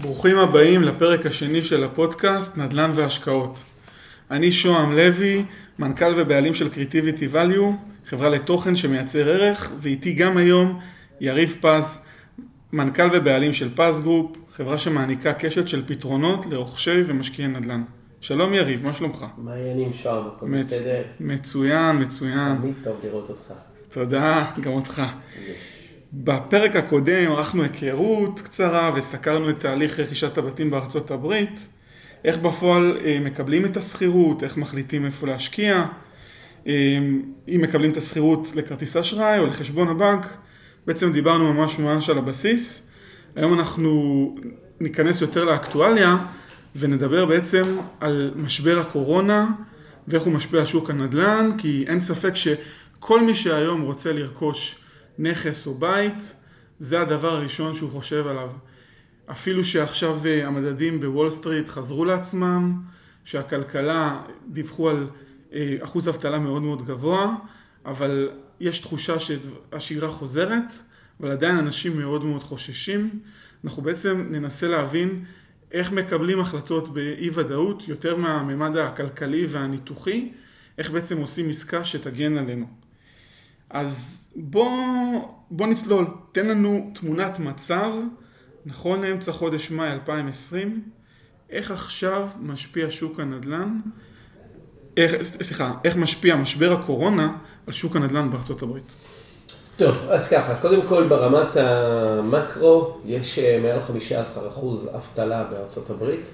ברוכים הבאים לפרק השני של הפודקאסט נדל"ן והשקעות. אני שוהם לוי, מנכ"ל ובעלים של Creativity Value, חברה לתוכן שמייצר ערך, ואיתי גם היום יריב פז, מנכ"ל ובעלים של פז גרופ, חברה שמעניקה קשת של פתרונות לרוכשי ומשקיעי נדל"ן. שלום יריב, מה שלומך? מה העניינים שוהם? הכל מצ... בסדר? מצוין, מצוין. תמיד טוב לראות אותך. תודה, גם אותך. בפרק הקודם ערכנו היכרות קצרה וסקרנו את תהליך רכישת הבתים בארצות הברית, איך בפועל אה, מקבלים את השכירות, איך מחליטים איפה להשקיע, אה, אם מקבלים את השכירות לכרטיס אשראי או לחשבון הבנק, בעצם דיברנו ממש ממש על הבסיס. היום אנחנו ניכנס יותר לאקטואליה ונדבר בעצם על משבר הקורונה ואיך הוא משפיע על שוק הנדל"ן, כי אין ספק שכל מי שהיום רוצה לרכוש נכס או בית, זה הדבר הראשון שהוא חושב עליו. אפילו שעכשיו אה, המדדים בוול סטריט חזרו לעצמם, שהכלכלה דיווחו על אה, אחוז אבטלה מאוד מאוד גבוה, אבל יש תחושה שהשגרה חוזרת, אבל עדיין אנשים מאוד מאוד חוששים. אנחנו בעצם ננסה להבין איך מקבלים החלטות באי ודאות יותר מהממד הכלכלי והניתוחי, איך בעצם עושים עסקה שתגן עלינו. אז בוא, בוא נצלול, תן לנו תמונת מצב, נכון לאמצע חודש מאי 2020, איך עכשיו משפיע שוק הנדל"ן, איך, סליחה, איך משפיע משבר הקורונה על שוק הנדל"ן בארצות הברית. טוב, אז ככה, קודם כל ברמת המקרו, יש אה, מעל 15% אבטלה בארצות הברית.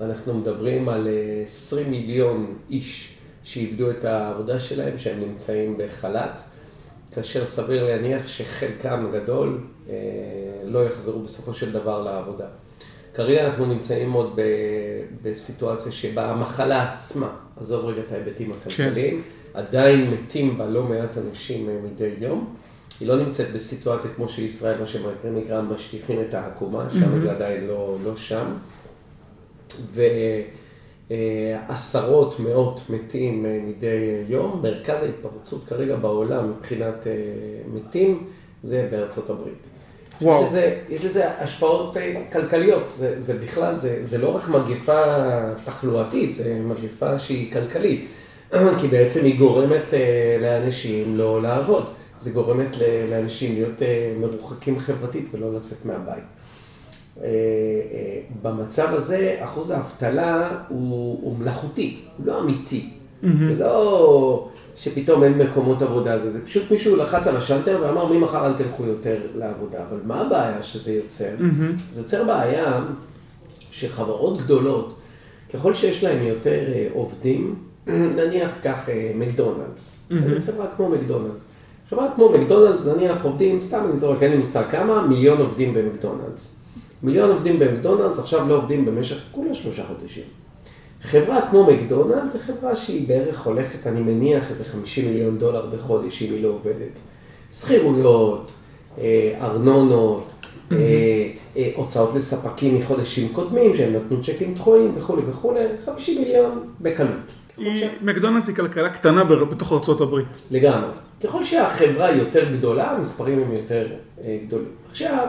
אנחנו מדברים על 20 אה, מיליון איש שאיבדו את העבודה שלהם, שהם נמצאים בחל"ת. כאשר סביר להניח שחלקם הגדול אה, לא יחזרו בסופו של דבר לעבודה. כרגע אנחנו נמצאים עוד ב, בסיטואציה שבה המחלה עצמה, עזוב רגע את ההיבטים הכלכליים, כן. עדיין מתים בה לא מעט אנשים אה, מדי יום. היא לא נמצאת בסיטואציה כמו שישראל, מה שנקרא, משטיחים את העקומה, שם mm-hmm. זה עדיין לא, לא שם. ו... אה, עשרות, מאות מתים אה, מדי יום. מרכז ההתפרצות כרגע בעולם מבחינת אה, מתים זה בארצות הברית. וואו. יש לזה, יש לזה השפעות כלכליות, זה, זה בכלל, זה, זה לא רק מגפה תחלואתית, זה מגפה שהיא כלכלית, כי בעצם היא גורמת לאנשים לא לעבוד, זה גורמת לאנשים להיות מרוחקים חברתית ולא לצאת מהבית. אה, אה, במצב הזה אחוז האבטלה הוא, הוא מלאכותי, הוא לא אמיתי. Mm-hmm. זה לא שפתאום אין מקומות עבודה, זה, זה פשוט מישהו לחץ על השלטר ואמר ממחר אל תלכו יותר לעבודה. אבל מה הבעיה שזה יוצר? Mm-hmm. זה יוצר בעיה שחברות גדולות, ככל שיש להן יותר אה, עובדים, נניח כך מקדונלדס, mm-hmm. חברה כמו מקדונלדס. חברה כמו מקדונלדס, נניח עובדים, סתם אני זורק, אין לי מושג כמה, מיליון עובדים במקדונלדס. מיליון עובדים במקדונלדס, עכשיו לא עובדים במשך כולה שלושה חודשים. חברה כמו מקדונלדס זה חברה שהיא בערך הולכת, אני מניח, איזה 50 מיליון דולר בחודש אם היא לא עובדת. שכירויות, אה, ארנונות, אה, אה, הוצאות לספקים מחודשים קודמים, שהם נתנו צ'קים דחויים וכולי וכולי, 50 מיליון בקלות. מקדונלדס היא כלכלה קטנה בתוך ארה"ב. לגמרי. ככל שהחברה יותר גדולה, המספרים הם יותר גדולים. עכשיו,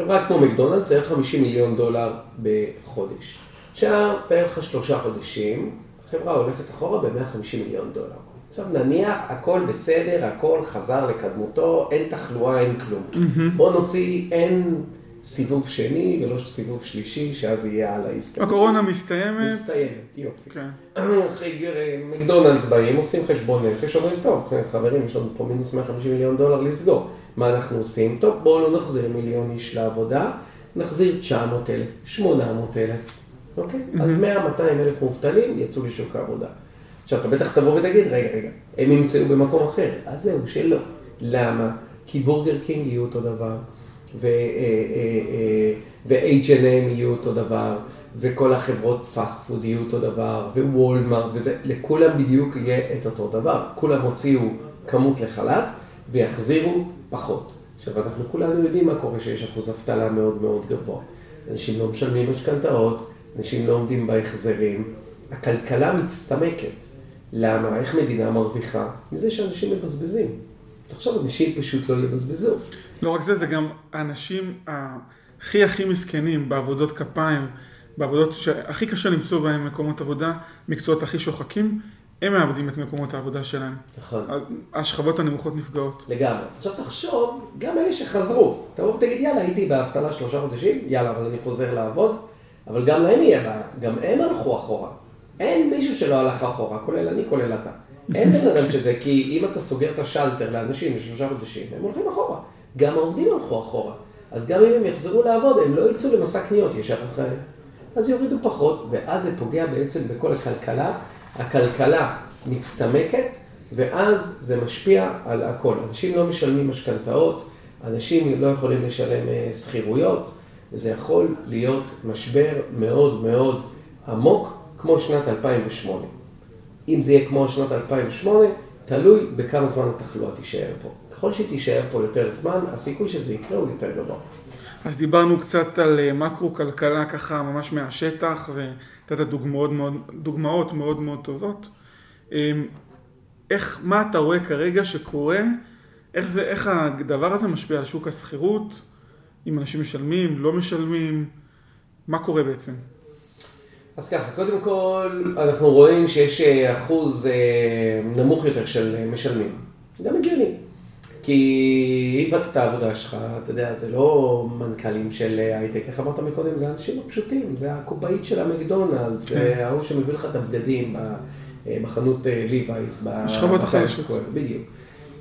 חברה כמו מקדונלד צריך 50 מיליון דולר בחודש. עכשיו, תאר לך שלושה חודשים, החברה הולכת אחורה ב-150 מיליון דולר. עכשיו נניח הכל בסדר, הכל חזר לקדמותו, אין תחלואה, אין כלום. Mm-hmm. בוא נוציא, אין סיבוב שני ולא סיבוב שלישי, שאז יהיה על ההסתייגות. הקורונה מסתיימת. מסתיימת, יופי. כן. מקדונלדס באים, עושים חשבון נפש, אומרים, טוב, חברים, יש לנו פה מינוס 150 מיליון דולר לסגור. מה אנחנו עושים? טוב, בואו לא נחזיר מיליון איש לעבודה, נחזיר 900 אלף, 800 אלף, אוקיי? Mm-hmm. אז 100-200 אלף מובטלים יצאו לשוק העבודה. עכשיו, אתה בטח תבוא ותגיד, רגע, רגע, הם ימצאו במקום אחר. אז זהו, שלא. למה? כי בורגר קינג יהיו אותו דבר, ו-H&M יהיו אותו דבר, וכל החברות פאסט פוד יהיו אותו דבר, ווולמארט וזה, לכולם בדיוק יהיה את אותו דבר. כולם הוציאו כמות לחל"ת ויחזירו פחות. עכשיו, אנחנו כולנו יודעים מה קורה שיש אחוז אבטלה מאוד מאוד גבוה. אנשים לא משלמים משכנתאות, אנשים לא עומדים בהחזרים, הכלכלה מצטמקת. למה? איך מדינה מרוויחה? מזה שאנשים מבזבזים. עכשיו אנשים פשוט לא יבזבזו. לא רק זה, זה גם האנשים, הכי הכי מסכנים בעבודות כפיים, בעבודות שהכי קשה למצוא בהם מקומות עבודה, מקצועות הכי שוחקים, הם מאבדים את מקומות העבודה שלהם. נכון. השכבות הנמוכות נפגעות. לגמרי. עכשיו תחשוב, גם אלה שחזרו, תבוא ותגיד, יאללה, הייתי באבטלה שלושה חודשים, יאללה, אבל אני חוזר לעבוד, אבל גם להם יהיה בעיה, גם הם הלכו אחורה. אין מישהו שלא הלך אחורה, כולל אני, כולל אתה. אין בן אדם שזה, כי אם אתה סוגר את השלטר לאנשים לשלושה חודשים, הם הולכים אחורה. גם העובדים הלכו אחורה. אז גם אם הם יחזרו לעבוד, הם לא יצאו למסע קניות ישר אחרי. אז יורידו פחות, ואז זה פוגע בעצם בכל הכלכלה. הכלכלה מצטמקת, ואז זה משפיע על הכל. אנשים לא משלמים משכנתאות, אנשים לא יכולים לשלם אה, שכירויות, וזה יכול להיות משבר מאוד מאוד עמוק, כמו שנת 2008. אם זה יהיה כמו שנת 2008, תלוי בכמה זמן התחלואה תישאר פה. ככל שהיא תישאר פה יותר זמן, הסיכוי שזה יקרה הוא יותר גבוה. אז דיברנו קצת על אה, מקרו-כלכלה ככה ממש מהשטח, ונתת דוגמאות דוגמאות מאוד מאוד טובות. אמ, איך, מה אתה רואה כרגע שקורה, איך, זה, איך הדבר הזה משפיע על שוק השכירות, אם אנשים משלמים, לא משלמים, מה קורה בעצם? אז ככה, קודם כל, אנחנו רואים שיש אה, אחוז אה, נמוך יותר של משלמים. גם הגיוני. כי איבדת את העבודה שלך, אתה יודע, זה לא מנכ"לים של הייטק, איך אמרת מקודם, זה האנשים הפשוטים, זה הקופאית של המקדונלדס, זה כן. ההוא שמביא לך את הבגדים בחנות אה, ליווייס, בשכבות החלשות. בדיוק.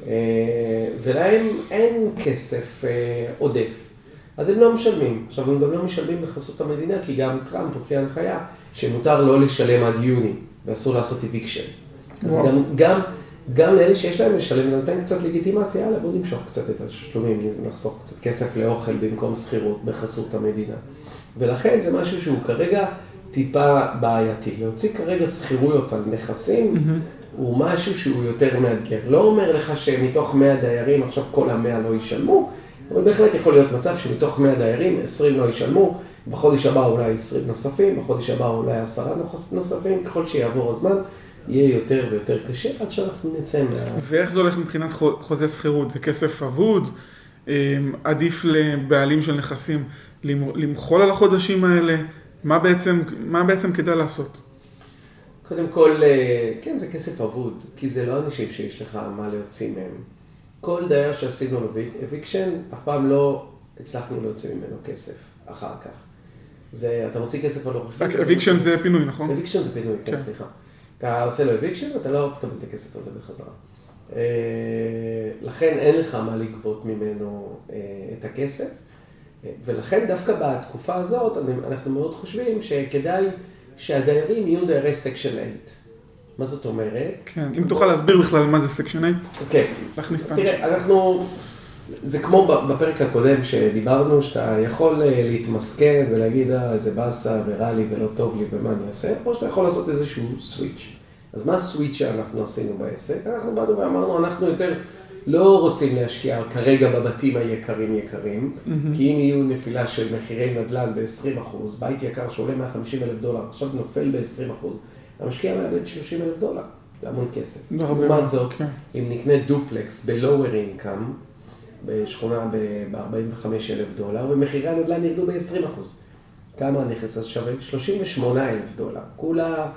אה, ולהם אין כסף אה, עודף, אז הם לא משלמים. עכשיו, הם גם לא משלמים בחסות המדינה, כי גם טראמפ הוציא הנחיה שמותר לא לשלם עד יוני, ואסור לעשות אביקשן. אז גם, גם גם לאלה שיש להם לשלם, זה נותן קצת לגיטימציה, יאללה בוא נמשוך קצת את התשלומים, נחסוך קצת כסף לאוכל במקום שכירות בחסות המדינה. ולכן זה משהו שהוא כרגע טיפה בעייתי. להוציא כרגע שכירויות על נכסים, mm-hmm. הוא משהו שהוא יותר מאתגר. לא אומר לך שמתוך 100 דיירים עכשיו כל המאה לא ישלמו, אבל בהחלט יכול להיות מצב שמתוך 100 דיירים 20 לא ישלמו, בחודש הבא אולי 20 נוספים, בחודש הבא אולי 10 נוספים, ככל שיעבור הזמן. יהיה יותר ויותר קשה עד שאנחנו נצא מה... ואיך זה הולך מבחינת חוזה שכירות? זה כסף אבוד? אמ, עדיף לבעלים של נכסים למחול על החודשים האלה? מה בעצם, מה בעצם כדאי לעשות? קודם כל, אה, כן, זה כסף אבוד, כי זה לא אנשים שיש לך מה להוציא מהם. כל דייר שעשינו לו eviction, אף פעם לא הצלחנו להוציא ממנו כסף אחר כך. זה, אתה מוציא כסף על עורך דין. eviction זה פינוי, נכון? Eviction זה פינוי, כן, כן. אתה עושה לו eviction ואתה לא תקבל את הכסף הזה בחזרה. אה, לכן אין לך מה לגבות ממנו אה, את הכסף, אה, ולכן דווקא בתקופה הזאת אנחנו מאוד חושבים שכדאי שהדיירים יהיו דיירי Section 8. מה זאת אומרת? כן, אם תוכל להסביר בכלל מה זה Section 8. כן. להכניס את האנשים. תראה, אנחנו, זה כמו בפרק הקודם שדיברנו, שאתה יכול להתמסכן ולהגיד, אה, איזה באסה ורע לי ולא טוב לי ומה אני אעשה, או שאתה יכול לעשות איזשהו switch. אז מה ה switch שאנחנו עשינו בעסק? אנחנו באנו ואמרנו, אנחנו יותר לא רוצים להשקיע כרגע בבתים היקרים יקרים, mm-hmm. כי אם יהיו נפילה של מחירי נדל"ן ב-20%, בית יקר שעולה 150 אלף דולר, עכשיו נופל ב-20%, המשקיע מאבד 30 אלף דולר, זה המון כסף. לעומת זאת, כן. אם נקנה דופלקס ב-lower income, בשכונה ב-45 אלף דולר, ומחירי הנדל"ן ירדו ב-20 אחוז. כמה הנכס הזה שווה? 38 אלף דולר. כולה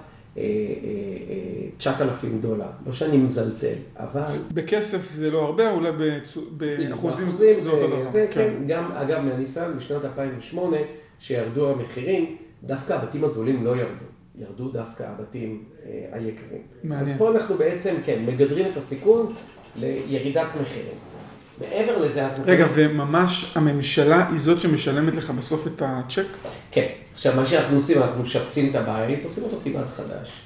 9,000 דולר. לא שאני מזלזל, אבל... בכסף זה לא הרבה, אולי באחוזים זה אותו דבר. זה כן, כן. גם, אגב, מהניסיון בשנת 2008, שירדו המחירים, דווקא הבתים הזולים לא ירדו. ירדו דווקא הבתים אה, היקרים. מעניין. אז פה אנחנו בעצם, כן, מגדרים את הסיכון לירידת מחירים. מעבר לזה אנחנו... רגע, וממש הממשלה היא זאת שמשלמת לך בסוף את הצ'ק? כן. עכשיו, מה שאנחנו עושים, אנחנו משפצים את הבית, עושים אותו כמעט חדש.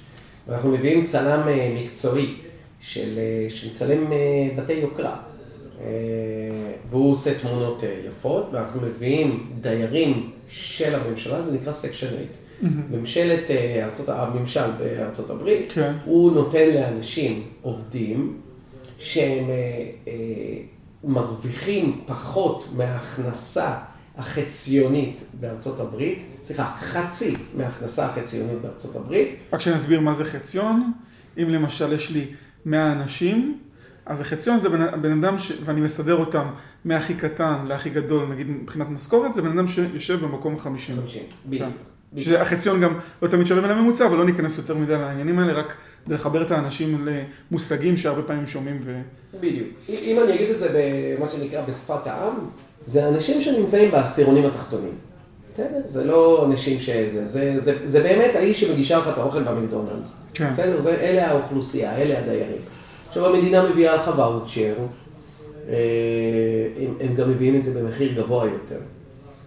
ואנחנו מביאים צלם אה, מקצועי של, אה, שמצלם אה, בתי יוקרה. והוא עושה תמונות יפות, ואנחנו מביאים דיירים של הממשלה, זה נקרא סקשן 8. Mm-hmm. ממשלת, ארצות, הממשל בארצות הברית, כן. הוא נותן לאנשים עובדים שהם מרוויחים פחות מההכנסה החציונית בארצות הברית, סליחה, חצי מההכנסה החציונית בארצות הברית. רק שנסביר מה זה חציון, אם למשל יש לי 100 אנשים, אז החציון זה בן, בן אדם, ש, ואני מסדר אותם מהכי קטן להכי גדול, נגיד מבחינת משכורת, זה בן אדם שיושב במקום החמישים. חמישים, בדיוק. כן. שזה החציון גם לא תמיד שווה לממוצע, אבל לא ניכנס יותר מדי לעניינים האלה, רק כדי לחבר את האנשים למושגים שהרבה פעמים שומעים ו... בדיוק. אם אני אגיד את זה במה שנקרא בשפת העם, זה אנשים שנמצאים בעשירונים התחתונים. בסדר? זה לא אנשים שזה, זה, זה, זה באמת האיש שמגישה לך את האוכל במקדונלדס. כן. בסדר? זה, אלה האוכלוסייה, אלה הדיירים. עכשיו המדינה מביאה לך ואוצ'ר, אה, הם, הם גם מביאים את זה במחיר גבוה יותר.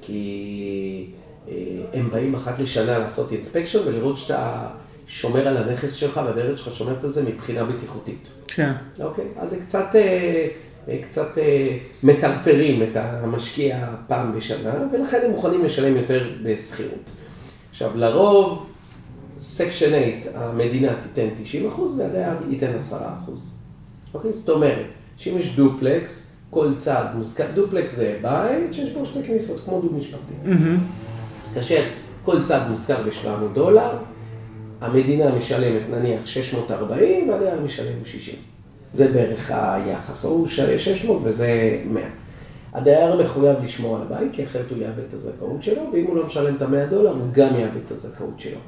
כי אה, הם באים אחת לשנה לעשות אינספקשן ולראות שאתה שומר על הנכס שלך והדיירת שלך שומרת על זה מבחינה בטיחותית. כן. אוקיי, אז זה קצת, אה, קצת אה, מטרטרים את המשקיע פעם בשנה, ולכן הם מוכנים לשלם יותר בשכירות. עכשיו, לרוב, Section 8, המדינה תיתן 90 אחוז והדייר ייתן 10 אחוז. אוקיי, זאת אומרת, שאם יש דופלקס, כל צד מושכר, דופלקס זה בית שיש בו שתי כניסות, כמו דו משפחתי. כאשר כל צד מושכר ב-700 דולר, המדינה משלמת נניח 640 והדייר משלם 60. זה בערך היחס, הוא 600 וזה 100. הדייר מחויב לשמור על הבית, כי אחרת הוא יאבד את הזכאות שלו, ואם הוא לא משלם את ה-100 דולר, הוא גם יאבד את הזכאות שלו.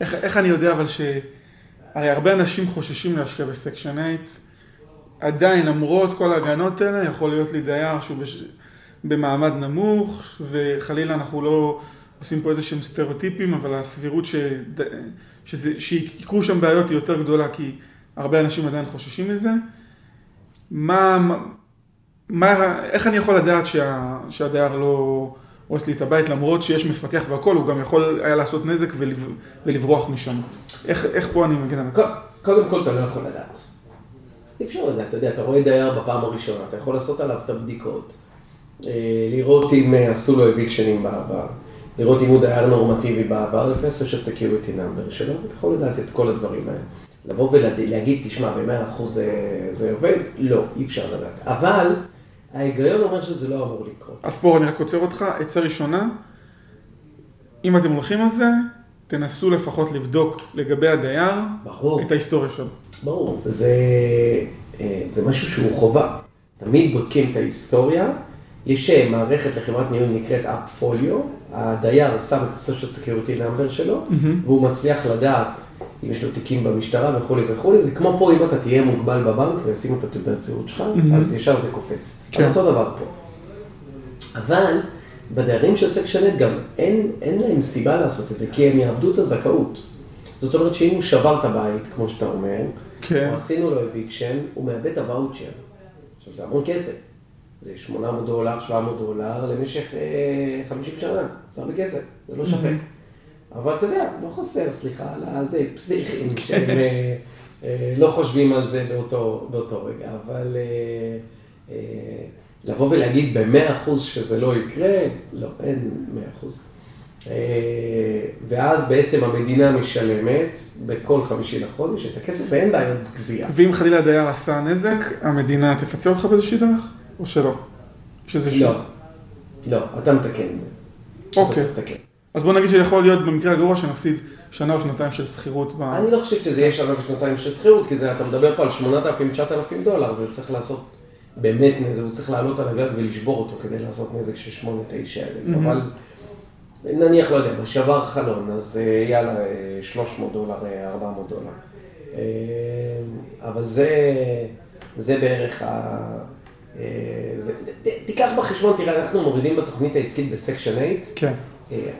איך, איך אני יודע אבל ש... הרי הרבה אנשים חוששים להשקיע בסקשן 8, עדיין למרות כל ההגנות האלה, יכול להיות לי דייר שהוא בש... במעמד נמוך, וחלילה אנחנו לא עושים פה איזה שהם סטריאוטיפים, אבל הסבירות ש... שזה... שיקרו שם בעיות היא יותר גדולה, כי הרבה אנשים עדיין חוששים מזה. מה... מה... איך אני יכול לדעת שה... שהדייר לא... הורס לי את הבית, למרות שיש מפקח והכל, הוא גם יכול היה לעשות נזק ולברוח משם. איך, איך פה אני מגן על עצמי? קודם כל אתה לא יכול לדעת. אי אפשר לדעת, אתה יודע, אתה רואה דייר בפעם הראשונה, אתה יכול לעשות עליו את הבדיקות, אה, לראות אם אה, עשו לו evictionים בעבר, לראות אם הוא דייר נורמטיבי בעבר, לפי social security number שלו, אתה יכול לדעת את כל הדברים האלה. לבוא ולהגיד, תשמע, ב-100% זה, זה עובד? לא, אי אפשר לדעת. אבל... ההיגיון אומר שזה לא אמור לקרות. אז פה אני רק עוצר אותך, עצה ראשונה, אם אתם הולכים על זה, תנסו לפחות לבדוק לגבי הדייר, ברור. את ההיסטוריה שלו. ברור, זה, אה, זה משהו שהוא חובה. תמיד בודקים את ההיסטוריה. יש אה, מערכת לחברת ניהול נקראת אפפוליו, הדייר שם את ה-social security number שלו, mm-hmm. והוא מצליח לדעת אם יש לו תיקים במשטרה וכולי וכולי, זה כמו פה אם אתה תהיה מוגבל בבנק וישימו את התעודת זהות שלך, mm-hmm. אז ישר זה קופץ. כן. אז אותו דבר פה. אבל בדיירים של Section 8 גם אין, אין להם סיבה לעשות את זה, כי הם יאבדו את הזכאות. זאת אומרת שאם הוא שבר את הבית, כמו שאתה אומר, כן. או עשינו לו eviction, הוא מאבד את הוואוצ'ר. עכשיו זה המון כסף. זה 800 דולר, 700 דולר למשך אה, 50 שנה, זה הרבה כסף, זה לא שווה. אבל אתה יודע, לא חסר, סליחה, על הזה, פסיכים שהם אה, אה, לא חושבים על זה באותו, באותו רגע, אבל אה, אה, לבוא ולהגיד במאה אחוז שזה לא יקרה, לא, אין מאה אחוז. אה, ואז בעצם המדינה משלמת בכל חמישי לחודש את הכסף ואין בעיות גבייה. ואם חלילה הדייר עשה נזק, המדינה תפצה אותך באיזושהי דרך? או שלא? שזה לא, לא, אתה מתקן את זה. אוקיי. אז בוא נגיד שיכול להיות במקרה הגרוע שנפסיד שנה או שנתיים של שכירות. ב... אני לא חושב שזה יהיה שנה ושנתיים של שכירות, כי זה, אתה מדבר פה על 8,000-9,000 דולר, זה צריך לעשות באמת נזק, הוא צריך לעלות על הגג ולשבור אותו כדי לעשות נזק של 8-9 אלף, אבל נניח, לא יודע, שבר חלון, אז אה, יאללה, 300 אה, דולר, 400 אה, דולר. אבל זה, זה בערך ה... זה, תיקח בחשבון, תראה, אנחנו מורידים בתוכנית העסקית בסקשן 8. כן.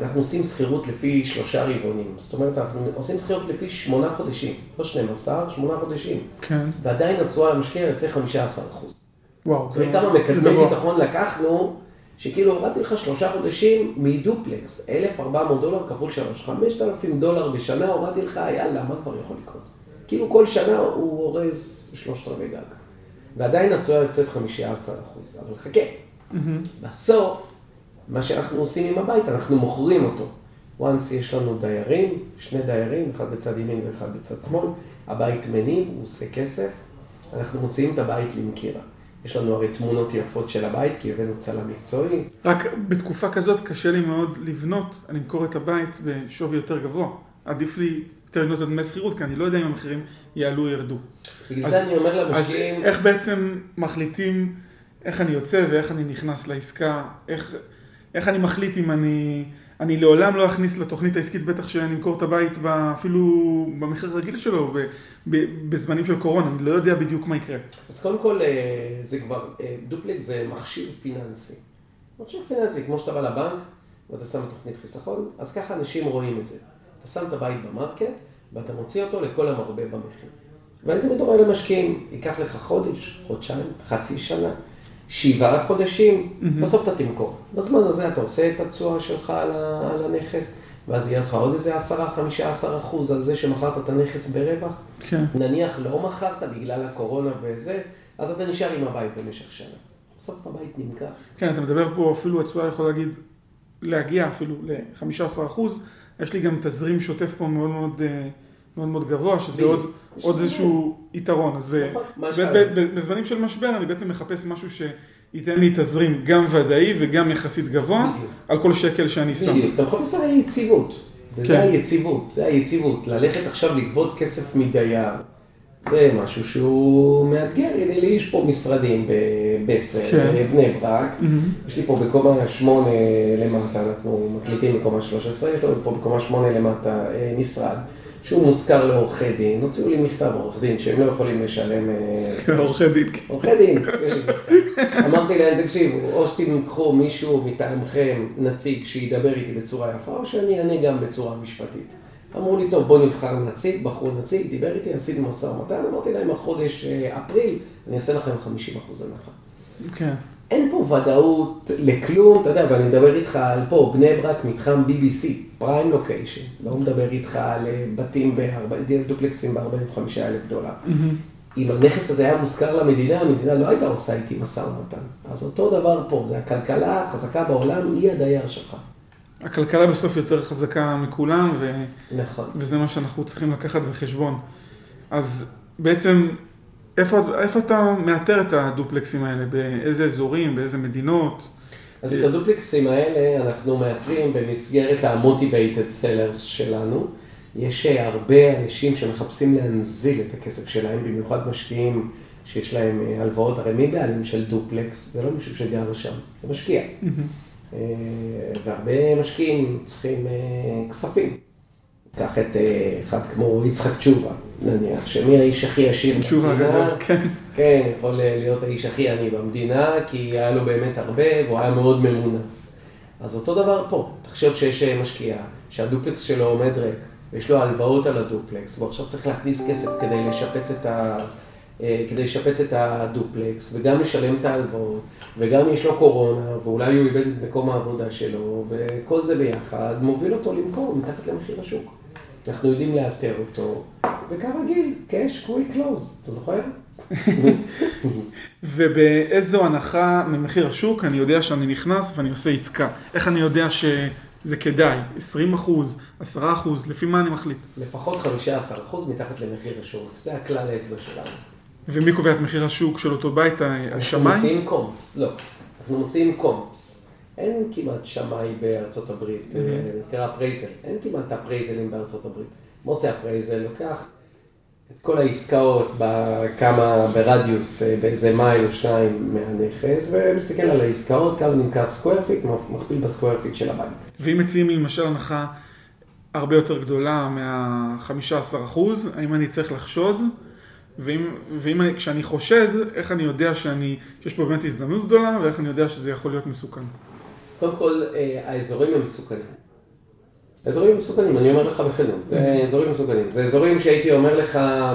אנחנו עושים שכירות לפי שלושה רבעונים. זאת אומרת, אנחנו עושים שכירות לפי שמונה חודשים. לא 12, שמונה חודשים. כן. ועדיין התשואה למשקיע יוצא 15 אחוז. וואו. וכמה מקדמי ביטחון לקחנו, שכאילו הורדתי לך שלושה חודשים מדופלקס, 1,400 דולר כפול שלוש, 5,000 דולר בשנה, הורדתי לך, יאללה, מה כבר יכול לקרות? כאילו כל שנה הוא אורז שלושת רבעי גג. ועדיין התשואה יוצאת 15 אחוז, אבל חכה. בסוף, מה שאנחנו עושים עם הבית, אנחנו מוכרים אותו. once יש לנו דיירים, שני דיירים, אחד בצד ימין ואחד בצד שמאל, הבית מניב, הוא עושה כסף, אנחנו מוציאים את הבית למכירה. יש לנו הרי תמונות יפות של הבית, כי הבאנו צלם מקצועי. רק בתקופה כזאת קשה לי מאוד לבנות, אני אמכור את הבית בשווי יותר גבוה. עדיף לי יותר לקנות את דמי שכירות, כי אני לא יודע אם המחירים יעלו או ירדו. בגלל אז- זה אני אומר אז למשקיעים, איך בעצם מחליטים איך אני יוצא ואיך אני נכנס לעסקה, איך, איך אני מחליט אם אני, אני לעולם לא אכניס לתוכנית העסקית, בטח שאני אמכור את הבית אפילו במחיר הרגיל שלו, ב, ב, בזמנים של קורונה, אני לא יודע בדיוק מה יקרה. אז קודם כל, אה, זה כבר, אה, דופלקס זה מכשיר פיננסי. מכשיר פיננסי, כמו שאתה בא לבנק, ואתה שם תוכנית חיסכון, אז ככה אנשים רואים את זה. אתה שם את הבית ב market, ואתה מוציא אותו לכל המרבה במחיר. ואני תמיד אומר למשקיעים, ייקח לך חודש, חודשיים, חצי שנה, שבעה חודשים, בסוף אתה תמכור. בזמן הזה אתה עושה את התשואה שלך על, ה- על הנכס, ואז יהיה לך עוד איזה 10-15 אחוז על זה שמכרת את הנכס ברווח. כן. נניח לא מכרת בגלל הקורונה וזה, אז אתה נשאר עם הבית במשך שנה. בסוף הבית נמכר. כן, אתה מדבר פה אפילו התשואה יכול להגיד, להגיע אפילו ל-15%, יש לי גם תזרים שוטף פה מאוד מאוד, אה, מאוד, מאוד גבוה, שזה. עוד, עוד איזשהו יתרון. אז ב- נכון, ב-? ב- ב- בזמנים של משבר אני בעצם מחפש משהו שייתן לי תזרים גם ודאי וגם יחסית גבוה, בדיוק. על כל שקל שאני שם. בדיוק, אתה מחפש על היציבות. וזה כן. היציבות, זה היציבות. ללכת עכשיו לגבות כסף מדייר, זה משהו שהוא מאתגר. הנה לי יש פה משרדים בבסר, כן. בבני ברק. מהמם. יש לי פה בקומה שמונה למטה, אנחנו מקליטים בקומה 13, יש לנו פה בקומה שמונה למטה אה, משרד, שהוא מושכר לעורכי דין. הוציאו לי מכתב עורך דין שהם לא יכולים לשלם... אה, עורכי דין. כן. עורכי דין. אמרתי להם, תקשיבו, או שתיקחו מישהו מטעמכם, נציג, שידבר איתי בצורה יפה, או שאני אענה גם בצורה משפטית. אמרו לי, טוב, בוא נבחר נציג, בחרו נציג, דיבר איתי, עשינו משא ומתן, אמרתי להם, החודש אה, אפריל, אני אעשה לכם 50% הנחה. כן. אין פה ודאות לכלום, אתה יודע, ואני מדבר איתך על פה, בני ברק, מתחם BBC, פריים לוקיישן, לא מדבר איתך על אה, בתים, דופלקסים ב-45 אלף דולר. אם הנכס הזה היה מושכר למדינה, המדינה לא הייתה עושה איתי משא ומתן. אז אותו דבר פה, זה הכלכלה החזקה בעולם, היא הדייר שלך. הכלכלה בסוף יותר חזקה מכולם, ו... נכון. וזה מה שאנחנו צריכים לקחת בחשבון. אז בעצם, איפה, איפה אתה מאתר את הדופלקסים האלה? באיזה אזורים? באיזה מדינות? אז את הדופלקסים האלה אנחנו מאתרים במסגרת ה-motivated sellers שלנו. יש אה, הרבה אנשים שמחפשים להנזיל את הכסף שלהם, במיוחד משקיעים שיש להם אה, הלוואות. הרי מי בעלים של דופלקס? זה לא מישהו שגר שם, זה משקיע. אה, והרבה משקיעים צריכים אה, כספים. קח את אה, אחד כמו יצחק תשובה, נניח, שמי האיש הכי עשיר תשובה במדינה. גדול, כן. כן, יכול להיות האיש הכי עני במדינה, כי היה לו באמת הרבה, והוא היה מאוד ממונף. אז אותו דבר פה, תחשוב שיש אה, משקיע, שהדופלקס שלו עומד ריק, ויש לו הלוואות על הדופלקס, והוא עכשיו צריך להכניס כסף כדי לשפץ את, ה... אה, כדי לשפץ את הדופלקס, וגם לשלם את ההלוואות, וגם יש לו קורונה, ואולי הוא איבד את מקום העבודה שלו, וכל זה ביחד מוביל אותו למכור מתחת למחיר השוק. אנחנו יודעים לאתר אותו, וכרגיל, cash, quick close, אתה זוכר? ובאיזו הנחה ממחיר השוק אני יודע שאני נכנס ואני עושה עסקה? איך אני יודע שזה כדאי? 20 אחוז, 10 אחוז, לפי מה אני מחליט? לפחות 15% מתחת למחיר השוק, זה הכלל האצבע שלנו. ומי קובע את מחיר השוק של אותו בית? אנחנו השמאי? מוציאים comps, לא. אנחנו מוציאים comps. אין כמעט שמאי בארצות הברית, Mhm. אה, נקרא appraisal. אין כמעט appraisalים בארצות הברית. מה עושה appraisal? לוקח את כל העסקאות בכמה, ברדיוס, אה, באיזה מייל או שניים מהנכס, ומסתכל על העסקאות, כמה נמכר square feet, מכפיל ב square feet של הבית. ואם מציעים לי למשל הנחה הרבה יותר גדולה מה-15 אחוז, האם אני צריך לחשוד? ואם, ואם אני, כשאני חושד, איך אני יודע שאני, שיש פה באמת הזדמנות גדולה, ואיך אני יודע שזה יכול להיות מסוכן? קודם כל, אה, האזורים הם מסוכנים. האזורים מסוכנים, אני אומר לך בכנות, זה אזורים מסוכנים. זה אזורים שהייתי אומר לך, אה,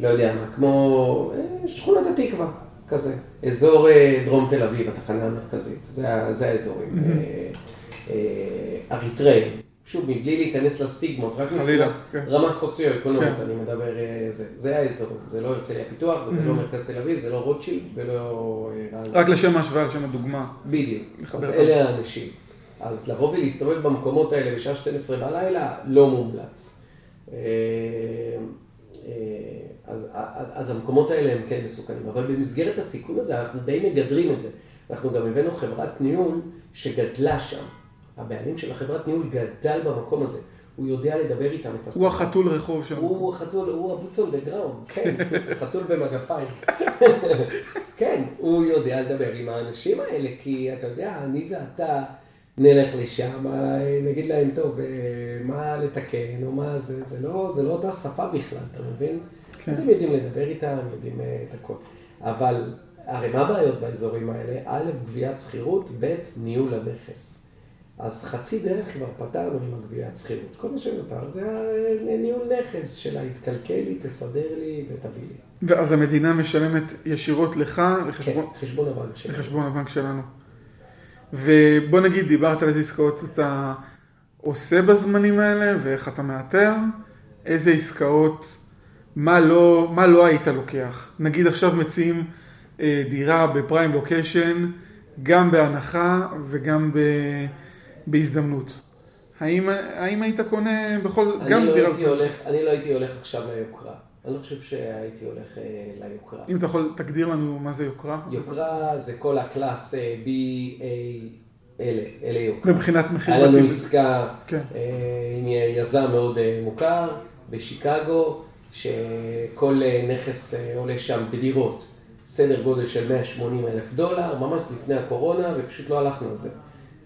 לא יודע מה, כמו אה, שכונת התקווה, כזה. אזור אה, דרום תל אביב, התחנה המרכזית, זה, זה האזורים. אה, אה, אריתריאים, שוב, מבלי להיכנס לסטיגמות, רק חלילה, מבחינת כן. רמה סוציו-אקונומית, כן. אני מדבר, אה, זה, זה האזורים, זה לא הרצליה פיתוח, וזה לא מרכז תל אביב, זה לא רוטשילד ולא... אה. רק לשם ההשוואה, לשם הדוגמה. בדיוק. אז אלה האנשים. אז לבוא ולהסתובב במקומות האלה בשעה 12 בלילה, לא מומלץ. אה, אז, אז, אז המקומות האלה הם כן מסוכנים. אבל במסגרת הסיכון הזה, אנחנו די מגדרים את זה. אנחנו גם הבאנו חברת ניהול שגדלה שם. הבעלים של החברת ניהול גדל במקום הזה. הוא יודע לדבר איתם את השפה. הוא החתול רחוב שם. הוא החתול, הוא הבוץ the ground, כן, חתול במגפיים. כן, הוא יודע לדבר עם האנשים האלה, כי אתה יודע, אני ואתה נלך לשם, נגיד להם, טוב, אה, מה לתקן, או מה זה, זה לא, זה לא אותה שפה בכלל, אתה מבין? כן. אז הם יודעים לדבר איתם, יודעים אה, את הכל. אבל, הרי מה הבעיות באזורים האלה? א', גביית שכירות, ב', ניהול הנכס. אז חצי דרך כבר פתרנו עם הגביית שכירות. כל מה שנותר זה הניהול נכס של ההתקלקל לי, תסדר לי ותביא לי. ואז המדינה משלמת ישירות לך, לחשבון, כן, חשבון הבנק שלנו. לחשבון הבנק שלנו. ובוא נגיד, דיברת על איזה עסקאות אתה עושה בזמנים האלה, ואיך אתה מאתר, איזה עסקאות, מה לא, מה לא היית לוקח. נגיד עכשיו מציעים אה, דירה בפריים לוקיישן, גם בהנחה וגם ב, בהזדמנות. האם, האם היית קונה בכל, אני גם לא דירה... הייתי הולך, אני לא הייתי הולך עכשיו ליוקרה. אני לא חושב שהייתי הולך אה, ליוקרה. אם אתה יכול, תגדיר לנו מה זה יוקרה. יוקרה זה כל הקלאס אה, B, A, אלה, אלה יוקרה. מבחינת מחיר היה לנו. עסקה כן. אה, עם יזם מאוד אה, מוכר בשיקגו, שכל אה, נכס אה, עולה שם בדירות, סדר גודל של 180 אלף דולר, ממש לפני הקורונה, ופשוט לא הלכנו על זה.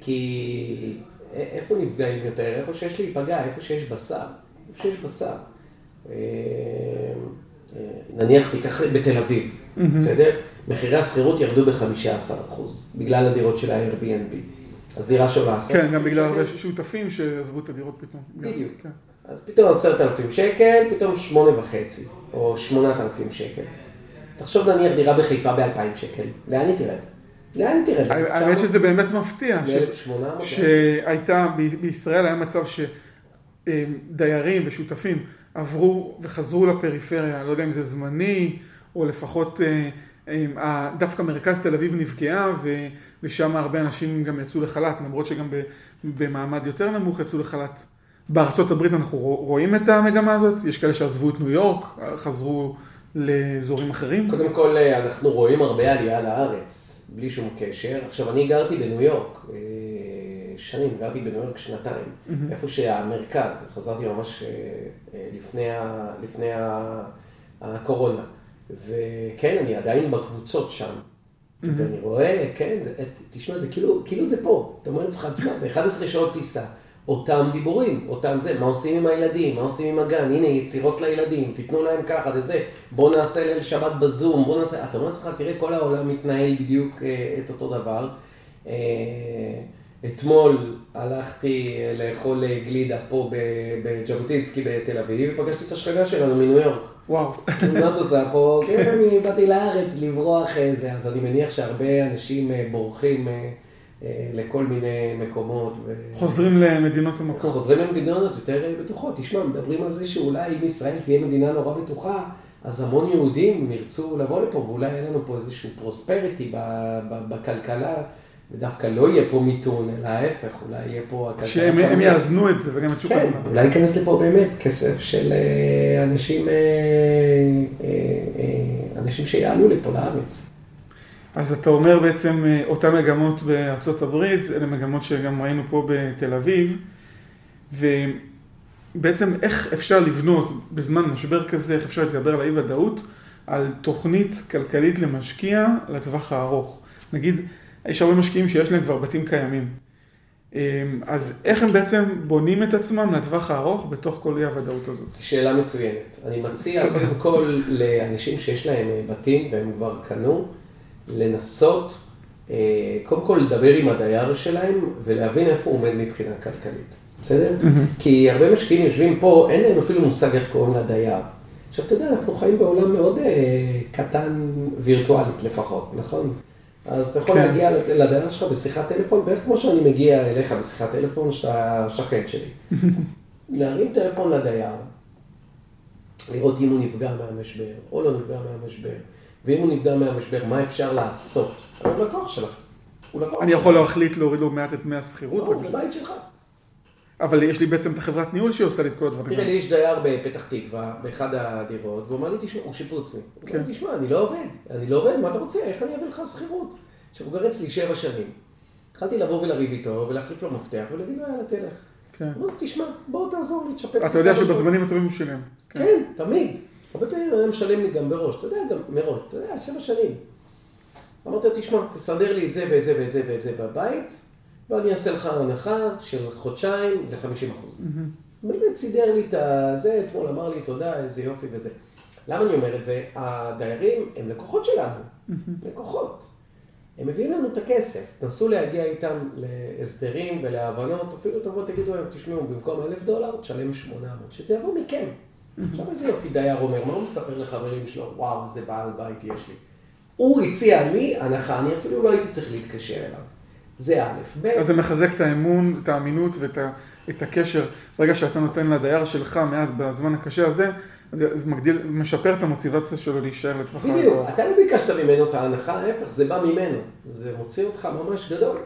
כי איפה נפגעים יותר? איפה שיש להיפגע, איפה שיש בשר. איפה שיש בשר. אה, אה, נניח תיקח בתל אביב, בסדר? מחירי השכירות ירדו ב-15% בגלל הדירות של ה-Airbnb. אז דירה שעולה עשרת כן, גם בגלל הרבה שעזבו שעזבו את הדירות פתאום. בדיוק. כן. אז פתאום עשרת אלפים שקל, פתאום שמונה וחצי, או שמונת אלפים שקל. תחשוב נניח דירה בחיפה באלפיים שקל, לאן היא תרד? לאן תרד? האמת שזה באמת מפתיע. ש- ב-1800? שהייתה, בישראל היה מצב שדיירים ושותפים עברו וחזרו לפריפריה, לא יודע אם זה זמני, או לפחות אה, ה- דווקא מרכז תל אביב נפגעה, ושם הרבה אנשים גם יצאו לחל"ת, למרות שגם במעמד יותר נמוך יצאו לחל"ת. בארצות הברית אנחנו רוא- רואים את המגמה הזאת, יש כאלה שעזבו את ניו יורק, חזרו לאזורים אחרים. קודם כל, אה, אנחנו רואים הרבה עלייה לארץ, בלי שום קשר. עכשיו, אני גרתי בניו יורק, אה, שנים, גרתי בניו יורק שנתיים, איפה שהמרכז, חזרתי ממש אה, אה, לפני, ה, לפני ה, הקורונה. וכן, אני עדיין בקבוצות שם. ואני רואה, כן, תשמע, זה כאילו, כאילו זה פה. אתה אומר לעצמך, תשמע, זה 11 שעות טיסה. אותם דיבורים, אותם זה, מה עושים עם הילדים, מה עושים עם הגן, הנה יצירות לילדים, תיתנו להם ככה וזה, בוא נעשה ליל שבת בזום, בוא נעשה, אתה אומר לעצמך, תראה, כל העולם מתנהל בדיוק אה, את אותו דבר. אה, אתמול הלכתי לאכול אה, גלידה פה ב- בז'בוטינסקי בתל אביב, ופגשתי את השכנה שלנו מניו יורק. וואו. מה את עושה פה? כן, אני באתי לארץ לברוח איזה, אז אני מניח שהרבה אנשים אה, בורחים אה, אה, לכל מיני מקומות. ו- חוזרים למדינות המקור. חוזרים למדינות יותר אה, בטוחות. תשמע, מדברים על זה שאולי אם ישראל תהיה מדינה נורא בטוחה, אז המון יהודים ירצו לבוא לפה, ואולי יהיה לנו פה איזשהו פרוספריטי בכלכלה, ודווקא לא יהיה פה מיתון, אלא ההפך, אולי יהיה פה הכלכלה. שהם. יאזנו את זה וגם את שוק כן, העבודה. אולי ייכנס לפה באמת כסף של אה, אנשים, אה, אה, אה, אנשים שיעלו לפה לארץ. אז אתה אומר בעצם אה, אותן מגמות בארצות הברית, אלה מגמות שגם ראינו פה בתל אביב, ובעצם איך אפשר לבנות בזמן משבר כזה, איך אפשר להתגבר על האי ודאות, על תוכנית כלכלית למשקיע לטווח הארוך. נגיד, יש הרבה משקיעים שיש להם כבר בתים קיימים. אה, אז איך הם בעצם בונים את עצמם לטווח הארוך בתוך כל אי הוודאות הזאת? זו שאלה מצוינת. אני מציע קודם כל לאנשים שיש להם אה, בתים והם כבר קנו, לנסות אה, קודם כל לדבר עם הדייר שלהם ולהבין איפה הוא עומד מבחינה כלכלית. בסדר? כי הרבה משקיעים יושבים פה, אין להם אפילו מושג איך קוראים לדייר. עכשיו, אתה יודע, אנחנו חיים בעולם מאוד אה, קטן וירטואלית לפחות, נכון? אז אתה יכול כן. להגיע לדייר שלך בשיחת טלפון, בערך כמו שאני מגיע אליך בשיחת טלפון, שאתה שכן שלי. להרים טלפון לדייר, לראות אם הוא נפגע מהמשבר או לא נפגע מהמשבר, ואם הוא נפגע מהמשבר, מה אפשר לעשות? הוא לקוח שלך. הוא לקוח אני יכול להחליט להוריד לו מעט את דמי השכירות, לא, זה בית שלך. אבל יש לי בעצם את החברת ניהול שעושה לי את כל הדברים תראה, לי. יש דייר בפתח תקווה, באחד הדירות, והוא אמר לי, תשמע, הוא שיפוצניק. הוא אמר כן. לי, תשמע, אני לא עובד, אני לא עובד, מה אתה רוצה? איך אני אביא לך שכירות? עכשיו, הוא גר אצלי שבע שנים. התחלתי לבוא ולריב איתו, ולהחליף לו מפתח, ולהגיד לו, יאללה, תלך. כן. אמרתי, תשמע, בוא תעזור לי, תשפץ אתה יודע שבזמנים הטובים הוא שילם. כן, תמיד. הרבה פעמים היה משלם לי גם בראש, אתה יודע, גם מראש, אתה יודע, שבע שנים. אמרתי לו, תשמע, תסדר לי את זה ואת זה ואת זה ואת זה בבית, ואני אעשה לך הנחה של חודשיים ל-50 אחוז. באמת סידר לי את הזה, אתמול אמר לי תודה, איזה יופי וזה. למה אני אומר את זה? הדיירים הם לקוחות שלנו, לקוחות. הם מביאים לנו את הכסף, תנסו להגיע איתם להסדרים ולהבנות, אפילו תבואו תגידו להם, תשמעו, במקום אלף דולר, תשלם 800, שזה יבוא מכם. עכשיו איזה יופי דייר אומר, מה הוא מספר לחברים שלו? וואו, איזה בעל בית יש לי. הוא הציע לי הנחה, אני אפילו לא הייתי צריך להתקשר אליו. זה א', ב', אז זה מחזק את האמון, את האמינות ואת ה- את הקשר. ברגע שאתה נותן לדייר שלך מעט בזמן הקשה הזה, זה מגדיל, משפר את המוטיבציה שלו להישאר לטווח בדיוק, הארוך. אתה לא ביקשת ממנו את ההנחה, ההפך, זה בא ממנו. זה מוציא אותך ממש גדול.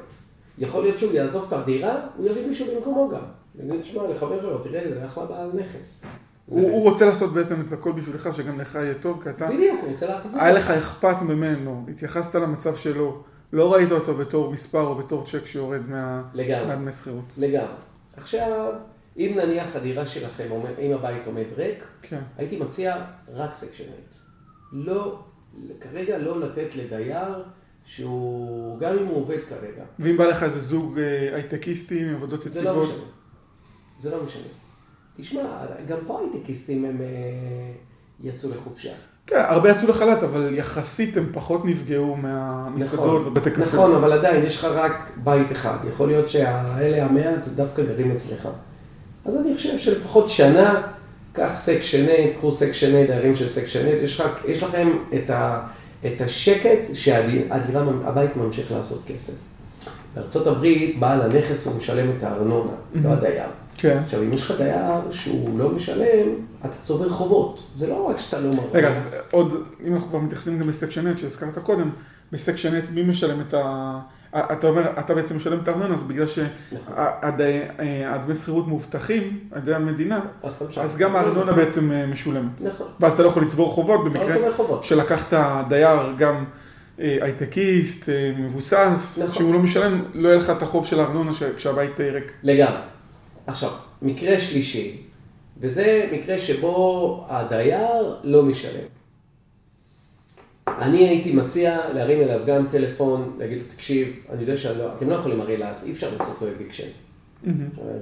יכול להיות שהוא יעזוב את הדירה, הוא יביא מישהו במקומו גם. יגיד, שמע, לחבר שלו, תראה, זה אחלה בעל נכס. זה- הוא הוא רוצה לעשות בעצם את הכל בשבילך, שגם לך יהיה טוב, כי אתה, בדיוק, הוא רוצה להחזיר. היה לך אכפת ממנו, התייחסת למצב שלו, לא ראית אותו בתור מספר או בתור צ'ק שיורד מה- לגמרי. מהדמי שכירות. לגמרי. עכשיו, אם נניח הדירה שלכם, אם הבית עומד ריק, כן. הייתי מציע רק Section 8. לא, כרגע לא לתת לדייר שהוא, גם אם הוא עובד כרגע, ואם בא לך איזה זוג אה, הייטקיסטים עם עבודות זה לא יציבות, משנה. זה לא משנה. תשמע, גם פה הייטקיסטים הם אה, יצאו לחופשה. כן, הרבה יצאו לחל"ת, אבל יחסית הם פחות נפגעו מהמסעדות נכון, ובתי קפה. נכון, אבל עדיין יש לך רק בית אחד. יכול להיות שהאלה המעט דווקא גרים אצלך. אז אני חושב שלפחות שנה, קח Section 8, קחו Section 8, דיירים של Section 8, יש, יש לכם את, ה, את השקט שהדירה, הבית ממשיך לעשות כסף. בארצות הברית, בעל הנכס הוא משלם את הארנונה, לא הדייר. כן. עכשיו, אם יש לך דייר שהוא לא משלם, אתה צובר חובות. זה לא רק שאתה לא מרוויח. רגע, אז עוד, אם אנחנו כבר מתייחסים גם ל Section 8 שהזכרת קודם, ב Section 8 מי משלם את ה... אתה אומר, אתה בעצם משלם את הארנונה, אז בגלל נכון. שהדמי שכירות מובטחים על ידי המדינה, אז גם הארנונה בעצם אה, משולמת. נכון. ואז אתה לא יכול לצבור חובות אתה במקרה. שלקחת דייר גם אה, הייטקיסט, אה, מבוסס, נכון. שהוא לא משלם, לא יהיה לך את החוב של הארנונה כשהבית אה, ריק. לגמרי. עכשיו, מקרה שלישי, וזה מקרה שבו הדייר לא משלם. אני הייתי מציע להרים אליו גם טלפון, להגיד לו, תקשיב, אני יודע שאתם לא יכולים הרי לעשות, אי אפשר לעשות לו אביקשן.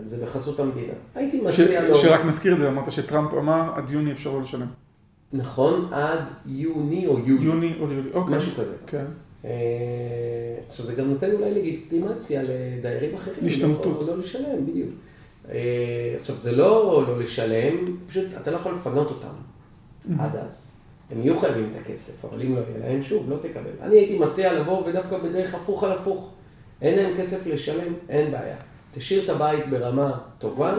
זה בחסות המדינה. הייתי מציע לו, שרק נזכיר את זה, אמרת שטראמפ אמר עד יוני אפשר לא לשלם. נכון, עד יוני או יולי, יוני או יולי, אוקיי. משהו כזה. כן. אה, עכשיו, זה גם נותן אולי לגיטימציה לדיירים אחרים. להשתמטות. לא, לא לשלם, בדיוק. אה, עכשיו, זה לא לא לשלם, פשוט אתה לא יכול לפנות אותם עד אז. הם יהיו חייבים את הכסף, אבל אם לא יהיה להם, שוב, לא תקבל. אני הייתי מציע לבוא ודווקא בדרך הפוך על הפוך. אין להם כסף לשלם, אין בעיה. תשאיר את הבית ברמה טובה,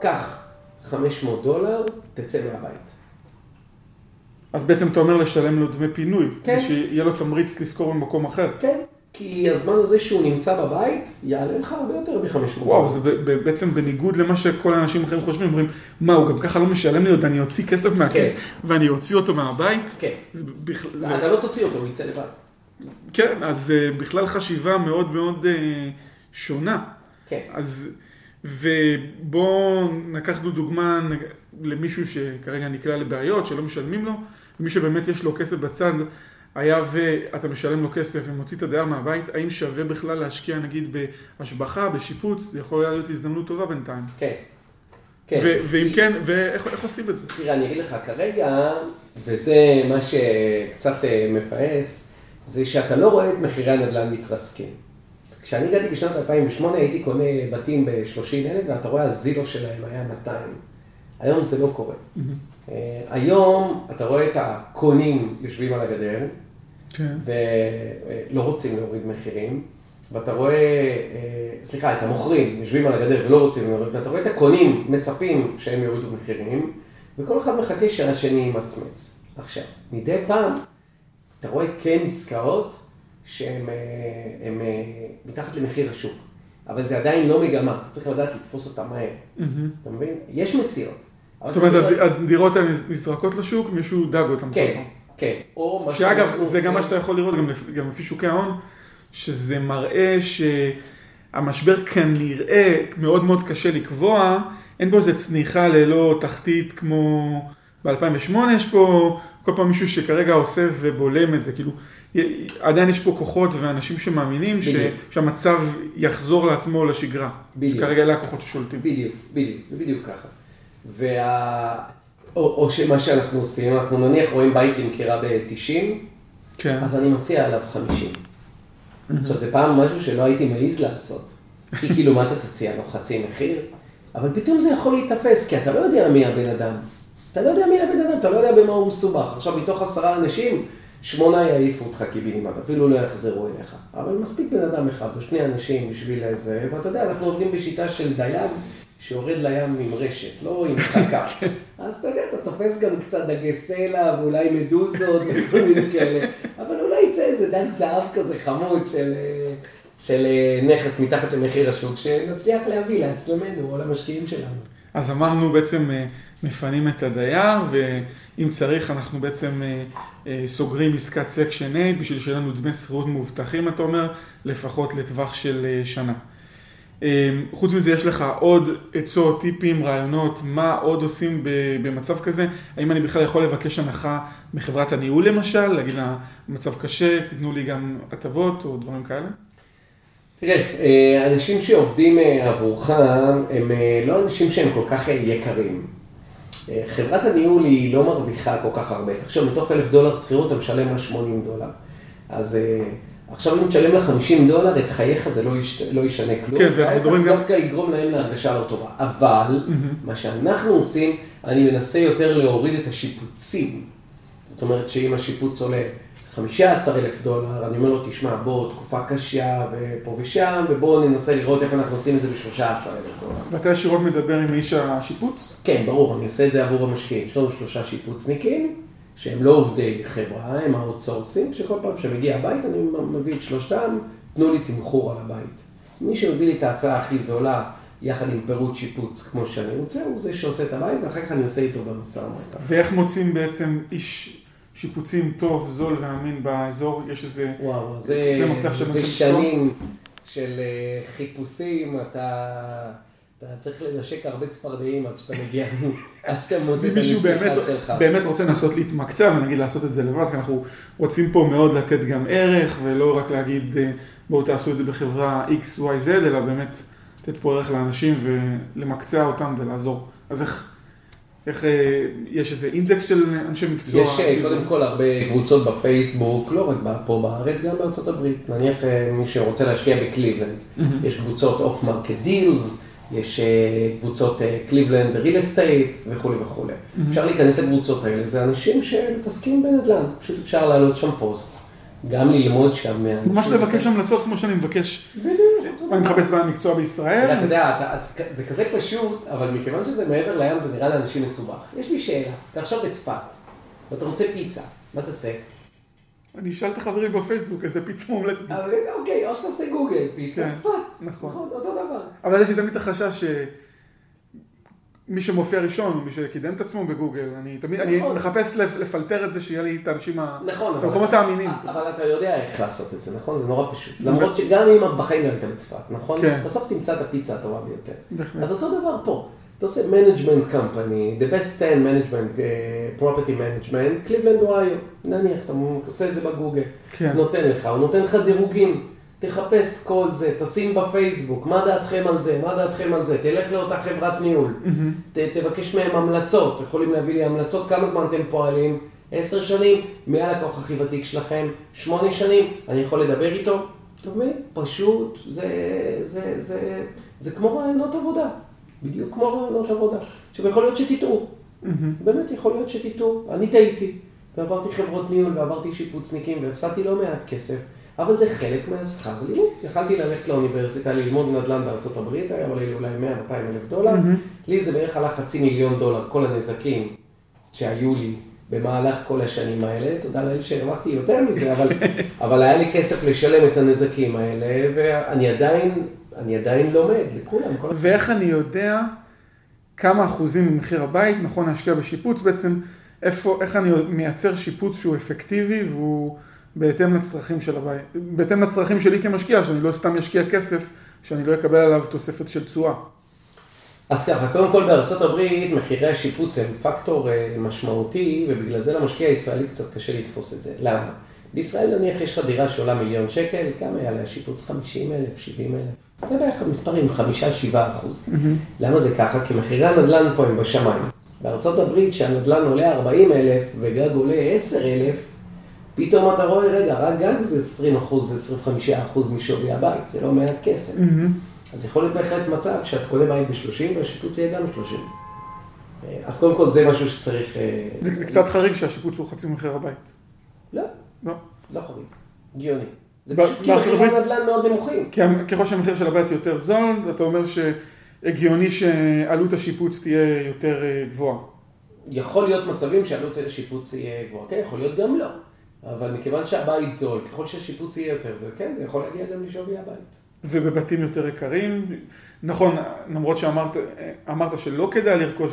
קח 500 דולר, תצא מהבית. אז בעצם אתה אומר לשלם לו דמי פינוי, כן. שיהיה לו תמריץ לשכור במקום אחר. כן, כי הזמן הזה שהוא נמצא בבית, יעלה לך הרבה יותר מ-500 דולר. וואו, זה בעצם בניגוד למה שכל האנשים אחרים חושבים, אומרים, מה, הוא גם ככה לא משלם לי עוד, אני אוציא כסף מהכיס ואני אוציא אותו מהבית? כן. זה בכלל, זה- אתה לא תוציא אותו, הוא יצא לבד. כן, אז אה, בכלל חשיבה מאוד מאוד אה, שונה. כן. אז, ובואו נקחנו דוגמה למישהו שכרגע נקלע לבעיות, שלא משלמים לו, ומי שבאמת יש לו כסף בצד, היה ואתה משלם לו כסף ומוציא את הדייר מהבית, האם שווה בכלל להשקיע נגיד בהשבחה, בשיפוץ, זה יכול היה להיות הזדמנות טובה בינתיים. כן. כן. ואם כן, ואיך איך עושים את זה? תראה, אני אגיד לך, כרגע, וזה מה שקצת אה, מבאס, זה שאתה לא רואה את מחירי הנדל"ן מתרסקים. כשאני הגעתי בשנת 2008 הייתי קונה בתים ב-30,000 ואתה רואה הזילו שלהם היה 200. היום זה לא קורה. אה, היום אתה רואה את הקונים יושבים על הגדר כן. ולא רוצים להוריד מחירים, ואתה רואה, אה, סליחה, את המוכרים יושבים על הגדר ולא רוצים להוריד, ואתה רואה את הקונים מצפים שהם יורידו מחירים, וכל אחד מחכה שהשני ימצמץ. עכשיו, מדי פעם אתה רואה כן עסקאות שהן אה, הן, אה, מתחת למחיר השוק, אבל זה עדיין לא מגמה, אתה צריך לדעת לתפוס אותה מהר, אתה מבין? יש מציאות. זאת אומרת, הדירות האלה נזרקות לשוק, מישהו דג אותם. כן, כן. שאגב, זה גם מה שאתה יכול לראות גם לפי, שוקי ההון, שזה מראה המשבר כנראה מאוד מאוד קשה לקבוע, אין פה איזה צניחה ללא תחתית כמו ב-2008, יש פה כל פעם מישהו שכרגע עושה ובולם את זה, כאילו, עדיין יש פה כוחות ואנשים שמאמינים ש, שהמצב יחזור לעצמו לשגרה. בדיוק. שכרגע אלה הכוחות ששולטים. בדיוק, בדיוק, זה בדיוק ככה. וה... או, או שמה שאנחנו עושים, אנחנו נניח רואים בית למכירה ב-90, כן. אז אני מציע עליו 50. עכשיו, זה פעם משהו שלא הייתי מעז לעשות. כי כאילו, מה אתה תציע לו? חצי מחיר? אבל פתאום זה יכול להיתפס, כי אתה לא יודע מי הבן אדם. אתה לא יודע מי הבן אדם, אתה לא יודע במה הוא מסובך. עכשיו, מתוך עשרה אנשים, שמונה יעיפו אותך קיבינימט, אפילו לא יחזרו אליך. אבל מספיק בן אדם אחד או שני אנשים בשביל איזה, ואתה יודע, אנחנו עובדים בשיטה של דייג שיורד לים עם רשת, לא עם חכה. אז אתה יודע, אתה תופס גם קצת דגי סלע ואולי מדוזות וכל מיני כאלה, אבל אולי יצא איזה דג זהב כזה חמוד של... של נכס מתחת למחיר השוק, שנצליח להביא לעצמנו או למשקיעים שלנו. אז אמרנו בעצם אה, מפנים את הדייר, ואם צריך אנחנו בעצם אה, אה, סוגרים עסקת Section 8 בשביל שיהיה לנו דמי שכירות מובטחים, אתה אומר, לפחות לטווח של שנה. חוץ מזה יש לך עוד עצות, טיפים, רעיונות, מה עוד עושים במצב כזה? האם אני בכלל יכול לבקש הנחה מחברת הניהול למשל, להגיד לה, מצב קשה, תיתנו לי גם הטבות או דברים כאלה? תראה, אה, אנשים שעובדים אה, עבורך הם אה, לא אנשים שהם כל כך יקרים. חברת הניהול היא לא מרוויחה כל כך הרבה. תחשוב, מתוך אלף דולר שכירות אתה משלם לה 80 דולר. אז עכשיו אם תשלם לה 50 דולר, את חייך זה לא, יש, לא ישנה כלום. כן, ואנחנו מדברים גם... דווקא יגרום להם להרגשה לא טובה. אבל, mm-hmm. מה שאנחנו עושים, אני מנסה יותר להוריד את השיפוצים. זאת אומרת שאם השיפוץ עולה 15 אלף דולר, אני אומר לו, תשמע, בוא, תקופה קשה, ופה ושם, ובואו ננסה לראות איך אנחנו עושים את זה ב-13 אלף דולר. ואתה ישירות מדבר עם איש השיפוץ? כן, ברור, אני עושה את זה עבור המשקיעים. יש לנו שלושה שיפוצניקים, שהם לא עובדי חברה, הם outsource-ים, שכל פעם שמגיע הבית אני מביא את שלושתם, תנו לי תמחור על הבית. מי שמביא לי את ההצעה הכי זולה, יחד עם פירוט שיפוץ כמו שאני רוצה, הוא זה שעושה את הבית, ואחר כך אני עושה איתו במשא ומתן. ואיך מוצאים בעצם איש... שיפוצים טוב, זול ואמין באזור, יש איזה... וואו, זה, זה, זה שנים של אה, חיפושים, אתה, אתה צריך לנשק הרבה צפרדעים עד שאתה מגיע, עד שאתה מוצא את הנסיכה שלך. באמת רוצה לנסות להתמקצע ונגיד לעשות את זה לבד, כי אנחנו רוצים פה מאוד לתת גם ערך, ולא רק להגיד אה, בואו תעשו את זה בחברה XYZ, אלא באמת לתת פה ערך לאנשים ולמקצע אותם ולעזור. אז איך... איך אה, יש איזה אינדקס של אנשי מקצוע? יש אה, קודם כל הרבה קבוצות בפייסבוק, לא רק פה בארץ, גם בארצות הברית. נניח מי שרוצה להשקיע בקליבלנד, יש קבוצות off market deals, יש קבוצות קליבלנד real estate וכולי וכולי. אפשר להיכנס לקבוצות האלה, זה אנשים שמתעסקים בנדל"ן, פשוט אפשר להעלות שם פוסט. גם ללמוד שם. ממש לבקש המלצות כמו שאני מבקש. בדיוק. אני מחפש בעל מקצוע בישראל. אתה יודע, זה כזה פשוט, אבל מכיוון שזה מעבר לים זה נראה לאנשים מסובך. יש לי שאלה, אתה עכשיו בצפת, ואתה רוצה פיצה, מה תעשה? אני אשאל את החברים בפייסבוק איזה פיצה מומלצת. אוקיי, או שאתה עושה גוגל, פיצה כן, צפת. נכון. נכון. אותו דבר. אבל יש לי תמיד החשש מי שמופיע ראשון, הוא מי שקידם את עצמו בגוגל. אני תמיד, נכון. אני מחפש לפלטר את זה, שיהיה לי את האנשים, נכון, המקומות האמינים. אבל אתה יודע איך לעשות את זה, נכון? זה נורא פשוט. למרות שגם אם בחיים לא היית בצפת, נכון? כן. בסוף תמצא את הפיצה הטובה ביותר. אז אותו דבר פה. אתה עושה management company, the best 10 management, uh, property management, קליבלנד אוהיו, נניח, אתה עושה את זה בגוגל, כן. נותן לך, הוא נותן לך דירוגים. תחפש כל זה, תשים בפייסבוק, מה דעתכם על זה, מה דעתכם על זה, תלך לאותה חברת ניהול, mm-hmm. ת, תבקש מהם המלצות, יכולים להביא לי המלצות, כמה זמן אתם פועלים? עשר שנים, מי הלקוח הכי ותיק שלכם? שמונה שנים, אני יכול לדבר איתו? אתה מבין? פשוט, זה, זה, זה, זה כמו רעיונות עבודה, בדיוק כמו רעיונות עבודה. עכשיו יכול להיות שתטעו. באמת יכול להיות שתטעו, אני טעיתי, ועברתי חברות ניהול ועברתי שיפוצניקים והפסדתי לא מעט כסף. אבל זה חלק מהשכר לימוד. יכלתי ללכת לאוניברסיטה ללמוד נדל"ן בארצות הברית, היה עולה לי אולי 100-200 אלף דולר. לי זה בערך עלה חצי מיליון דולר, כל הנזקים שהיו לי במהלך כל השנים האלה. תודה לאל שהרווחתי יותר מזה, אבל, אבל היה לי כסף לשלם את הנזקים האלה, ואני עדיין, אני עדיין לומד, לכולם. ואיך אני יודע כמה אחוזים ממחיר הבית נכון להשקיע בשיפוץ? בעצם איפה, איך אני מייצר שיפוץ שהוא אפקטיבי והוא... בהתאם לצרכים של הבית, בהתאם לצרכים שלי כמשקיע, שאני לא סתם אשקיע כסף שאני לא אקבל עליו תוספת של תשואה? אז ככה, קודם כל בארצות הברית מחירי השיפוץ הם פקטור אה, משמעותי, ובגלל זה למשקיע הישראלי קצת קשה לתפוס את זה. למה? בישראל נניח יש לך דירה שעולה מיליון שקל, כמה יעלה השיפוץ? 50 אלף, 70 אלף? זה בערך המספרים, 5-7 אחוז. למה זה ככה? כי מחירי הנדל"ן פה הם בשמיים. בארצות הברית, שהנדל"ן עולה 40 אלף וגג עולה 10 אלף, פתאום אתה רואה, רגע, רק גג זה 20 אחוז, זה 25 אחוז משווי הבית, זה לא מעט כסף. אז יכול להיות בהחלט מצב שאתה קונה בית ב-30 והשיפוץ יהיה גם 30. אז קודם כל זה משהו שצריך... אה, זה, זה קצת חריג שהשיפוץ הוא חצי מחיר הבית. לא, לא. לא חריג. הגיוני. זה פשוט כי מחירי הנדל"ן מאוד נמוכים. ככל שהמחיר של הבית יותר זול, אתה אומר שהגיוני שעלות השיפוץ תהיה יותר אה, גבוהה. יכול להיות מצבים שעלות השיפוץ יהיה גבוהה, כן, יכול להיות גם לא. אבל מכיוון שהבית זול, ככל שהשיפוץ יהיה יותר זול, כן, זה יכול להגיע גם לשווי הבית. ובבתים יותר יקרים. נכון, למרות שאמרת אמרת שלא כדאי לרכוש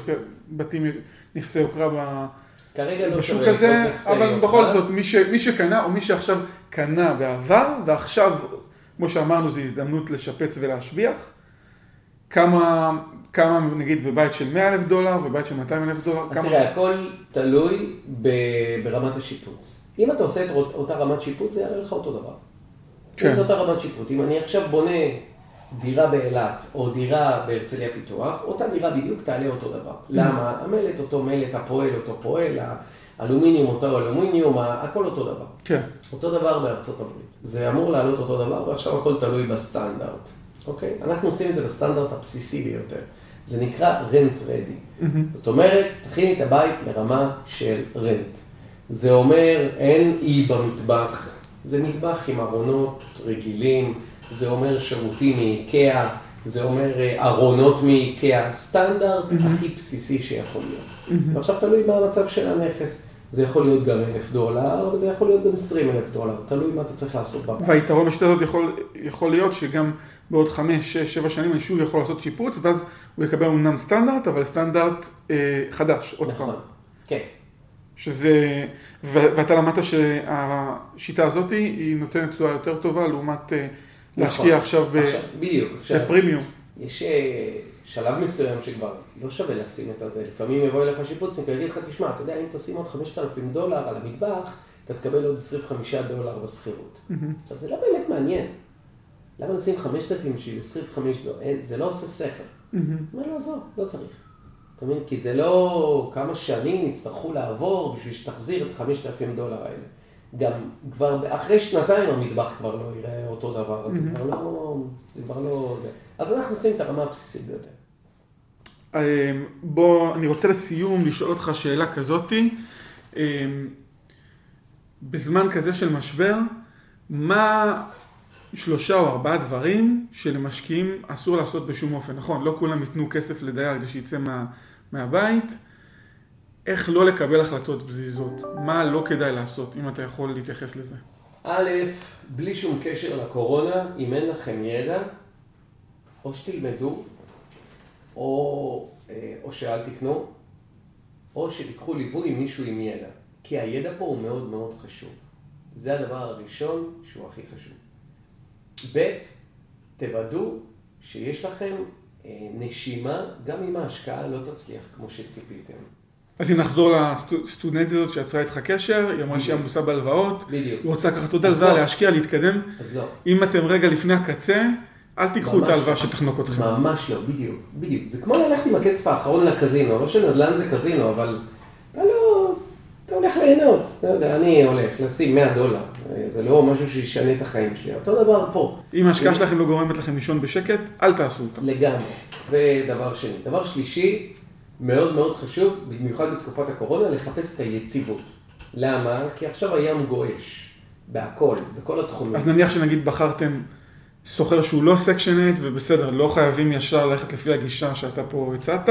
בתים נכסי יוקרה כרגע לא בשוק הזה, אבל. בכל זאת, מי, ש, מי שקנה או מי שעכשיו קנה בעבר, ועכשיו, כמו שאמרנו, זו הזדמנות לשפץ ולהשביח. כמה, כמה נגיד בבית של 100 אלף דולר ובית של 200 אלף דולר, אז. תראה, הכל תלוי ב- ברמת השיפוץ. אם אתה עושה את אות- אותה רמת שיפוץ, זה יעלה לך אותו דבר. כן. אם זו אותה רמת שיפוץ, אם אני עכשיו בונה דירה באילת, או דירה בהרצליה פיתוח, אותה דירה בדיוק תעלה אותו דבר. למה? המלט אותו מלט, הפועל אותו פועל, האלומיניום אותו אלומיניום, הכל אותו דבר. כן, אותו דבר בארצות הברית. זה אמור לעלות אותו דבר, ועכשיו הכל תלוי בסטנדרט. אוקיי? אנחנו עושים את זה בסטנדרט הבסיסי ביותר. זה נקרא רנט רדי. זאת אומרת, תכיני את הבית לרמה של רנט. זה אומר, אין אי במטבח, זה מטבח עם ארונות רגילים, זה אומר שירותים מאיקאה, זה אומר אה, ארונות מאיקאה, סטנדרט הכי בסיסי שיכול להיות. ועכשיו תלוי מה המצב של הנכס. זה יכול להיות גם אלף דולר, וזה יכול להיות גם עשרים אלף דולר, תלוי מה אתה צריך לעשות בבית. והיתרון בשיטה הזאת יכול, יכול להיות שגם בעוד 5, 6, 7 שנים אני שוב יכול לעשות שיפוץ, ואז הוא יקבל אמנם סטנדרט, אבל סטנדרט אה, חדש, עוד פעם. נכון, כן. שזה, ו- ואתה למדת שהשיטה הזאת היא נותנת תשואה יותר טובה לעומת אה, להשקיע נכון. עכשיו ב- עכשיו, בדיוק, עכשיו, בפרימיום. יש אה, שלב מסוים שכבר לא שווה לשים את הזה. לפעמים יבוא אליך שיפוצניק ויגיד לך, תשמע, אתה יודע, אם תשים עוד 5,000 דולר על המטבח, אתה תקבל עוד 25 דולר בשכירות. עכשיו, זה לא באמת מעניין. למה לשים 5,000 בשביל 25 דולר? אין, זה לא עושה. הוא אומר לו, עזוב, לא צריך. אתה מבין? כי זה לא כמה שנים יצטרכו לעבור בשביל שתחזיר את ה-5,000 דולר האלה. גם כבר אחרי שנתיים המטבח כבר לא יראה אותו דבר, אז זה כבר לא... זה כבר לא... זה. אז אנחנו עושים את הרמה הבסיסית ביותר. אה, בוא, אני רוצה לסיום לשאול אותך שאלה כזאתי. אה, בזמן כזה של משבר, מה שלושה או ארבעה דברים שלמשקיעים אסור לעשות בשום אופן? נכון, לא כולם ייתנו כסף לדייר כדי שיצא מה, מהבית. איך לא לקבל החלטות פזיזות? מה לא כדאי לעשות, אם אתה יכול להתייחס לזה? א', בלי שום קשר לקורונה, אם אין לכם ידע, או שתלמדו, או, אה, או שאל תקנו, או שתיקחו ליווי עם מישהו עם ידע. כי הידע פה הוא מאוד מאוד חשוב. זה הדבר הראשון שהוא הכי חשוב. ב', תוודאו שיש לכם אה, נשימה, גם אם ההשקעה לא תצליח כמו שציפיתם. אז אם נחזור לסטודנטית הזאת שיצרה איתך קשר, היא אמרה שהיא עמוסה בהלוואות. היא רוצה לקחת עוד הלוואה, לא. להשקיע, להתקדם. אז לא. אם אתם רגע לפני הקצה, אל תיקחו את ההלוואה לא. שתחנוק אתכם. ממש לא, בדיוק, בדיוק. זה כמו ללכת עם הכסף האחרון לקזינו, לא שנדל"ן זה קזינו, אבל אתה לא, אתה הולך ליהנות, אתה יודע, אני הולך לשים 100 דולר, זה לא משהו שישנה את החיים שלי, אותו דבר פה. אם ההשקעה שלכם לא גורמת לכם לישון בשקט, אל תעשו אותה. לגמרי, זה דבר שני. דבר שלישי, מאוד מאוד חשוב, במיוחד בתקופת הקורונה, לחפש את היציבות. למה? כי עכשיו הים גועש, בהכל, בכל התחומים. אז נניח שנגיד בחרתם סוחר שהוא לא סקשנט, ובסדר, לא חייבים ישר ללכת לפי הגישה שאתה פה הצעת.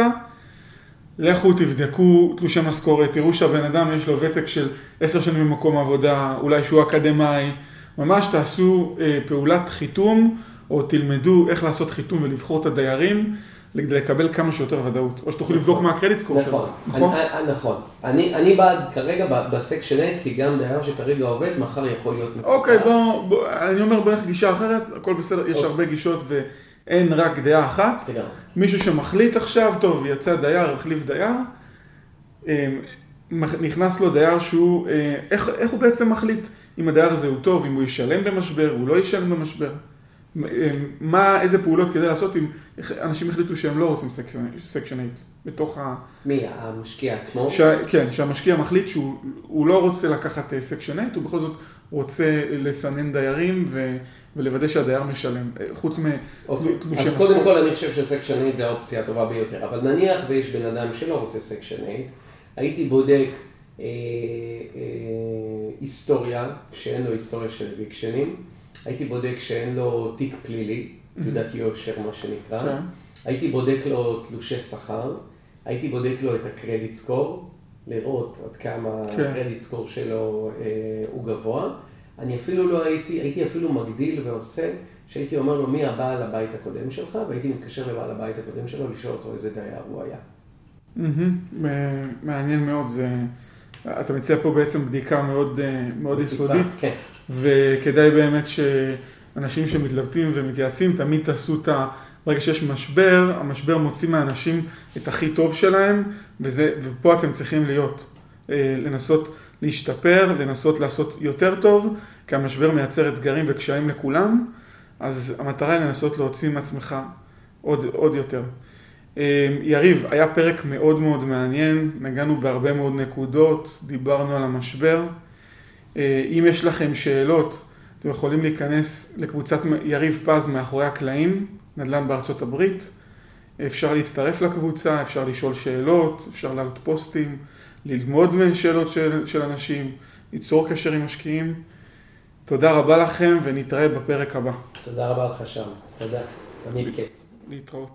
לכו תבדקו תלושי משכורת, תראו שהבן אדם יש לו ותק של עשר שנים במקום העבודה, אולי שהוא אקדמאי, ממש תעשו אה, פעולת חיתום, או תלמדו איך לעשות חיתום ולבחור את הדיירים, כדי לקבל כמה שיותר ודאות. או שתוכלו לבדוק מה הקרדיט סקור שלו. נכון, נכון? אני- אני- נכון. אני בעד כרגע בסקשן 8, כי גם דייר שכרגע עובד, מחר יכול להיות. אוקיי, בוא, אני אומר בערך גישה אחרת, הכל בסדר, יש אוקיי. הרבה גישות אין רק דעה אחת. מישהו שמחליט עכשיו, טוב, יצא דייר, החליף דייר, אה, מח- נכנס לו דייר שהוא, אה, איך, איך הוא בעצם מחליט אם הדייר הזה הוא טוב, אם הוא ישלם במשבר, הוא לא ישלם במשבר? אה, מה, איזה פעולות כדי לעשות אם אנשים החליטו שהם לא רוצים section 8 בתוך ה... מי, המשקיע עצמו? ש... כן, שהמשקיע מחליט שהוא הוא לא רוצה לקחת section 8, הוא בכל זאת רוצה לסנן דיירים ו... ולוודא שהדייר משלם, אה, חוץ מ... אוקיי, אז. קודם כל אני חושב ש section 8 זה האופציה הטובה ביותר, אבל נניח ויש בן אדם שלא רוצה section 8, הייתי בודק אה, אה, היסטוריה, שאין לו היסטוריה של eviction ים, הייתי בודק שאין לו תיק פלילי, תעודת יושר מה שנקרא, כן. הייתי בודק לו תלושי שכר, הייתי בודק לו את ה credit score, לראות עד כמה כן. הקרדיט סקור שלו אה, הוא גבוה. אני אפילו לא הייתי, הייתי אפילו מגדיל ועושה, שהייתי אומר לו מי הבעל הבית הקודם שלך, והייתי מתקשר לבעל הבית הקודם שלו לשאול אותו איזה דייר הוא היה. מעניין מאוד, זה... אתה מציע פה בעצם בדיקה מאוד, אה, מאוד יסודית, כן, וכדאי באמת שאנשים שמתלבטים ומתייעצים, תמיד תעשו את ה... ברגע שיש משבר, המשבר מוציא מהאנשים את הכי טוב שלהם, וזה, ופה אתם צריכים להיות. אה, לנסות להשתפר, לנסות לעשות יותר טוב, כי המשבר מייצר אתגרים וקשיים לכולם, אז המטרה היא לנסות להוציא מעצמך עוד, עוד יותר. אה, יריב, היה פרק מאוד מאוד מעניין, נגענו בהרבה מאוד נקודות, דיברנו על המשבר. אה, אם יש לכם שאלות, אתם יכולים להיכנס לקבוצת יריב פז מאחורי הקלעים, נדל"ן בארצות הברית. אפשר להצטרף לקבוצה, אפשר לשאול שאלות, אפשר להעלות פוסטים, ללמוד משאלות של, של אנשים, ליצור קשר עם משקיעים. תודה רבה לכם ונתראה בפרק הבא. תודה רבה לך שם, תודה, תמיד כיף. להתראות.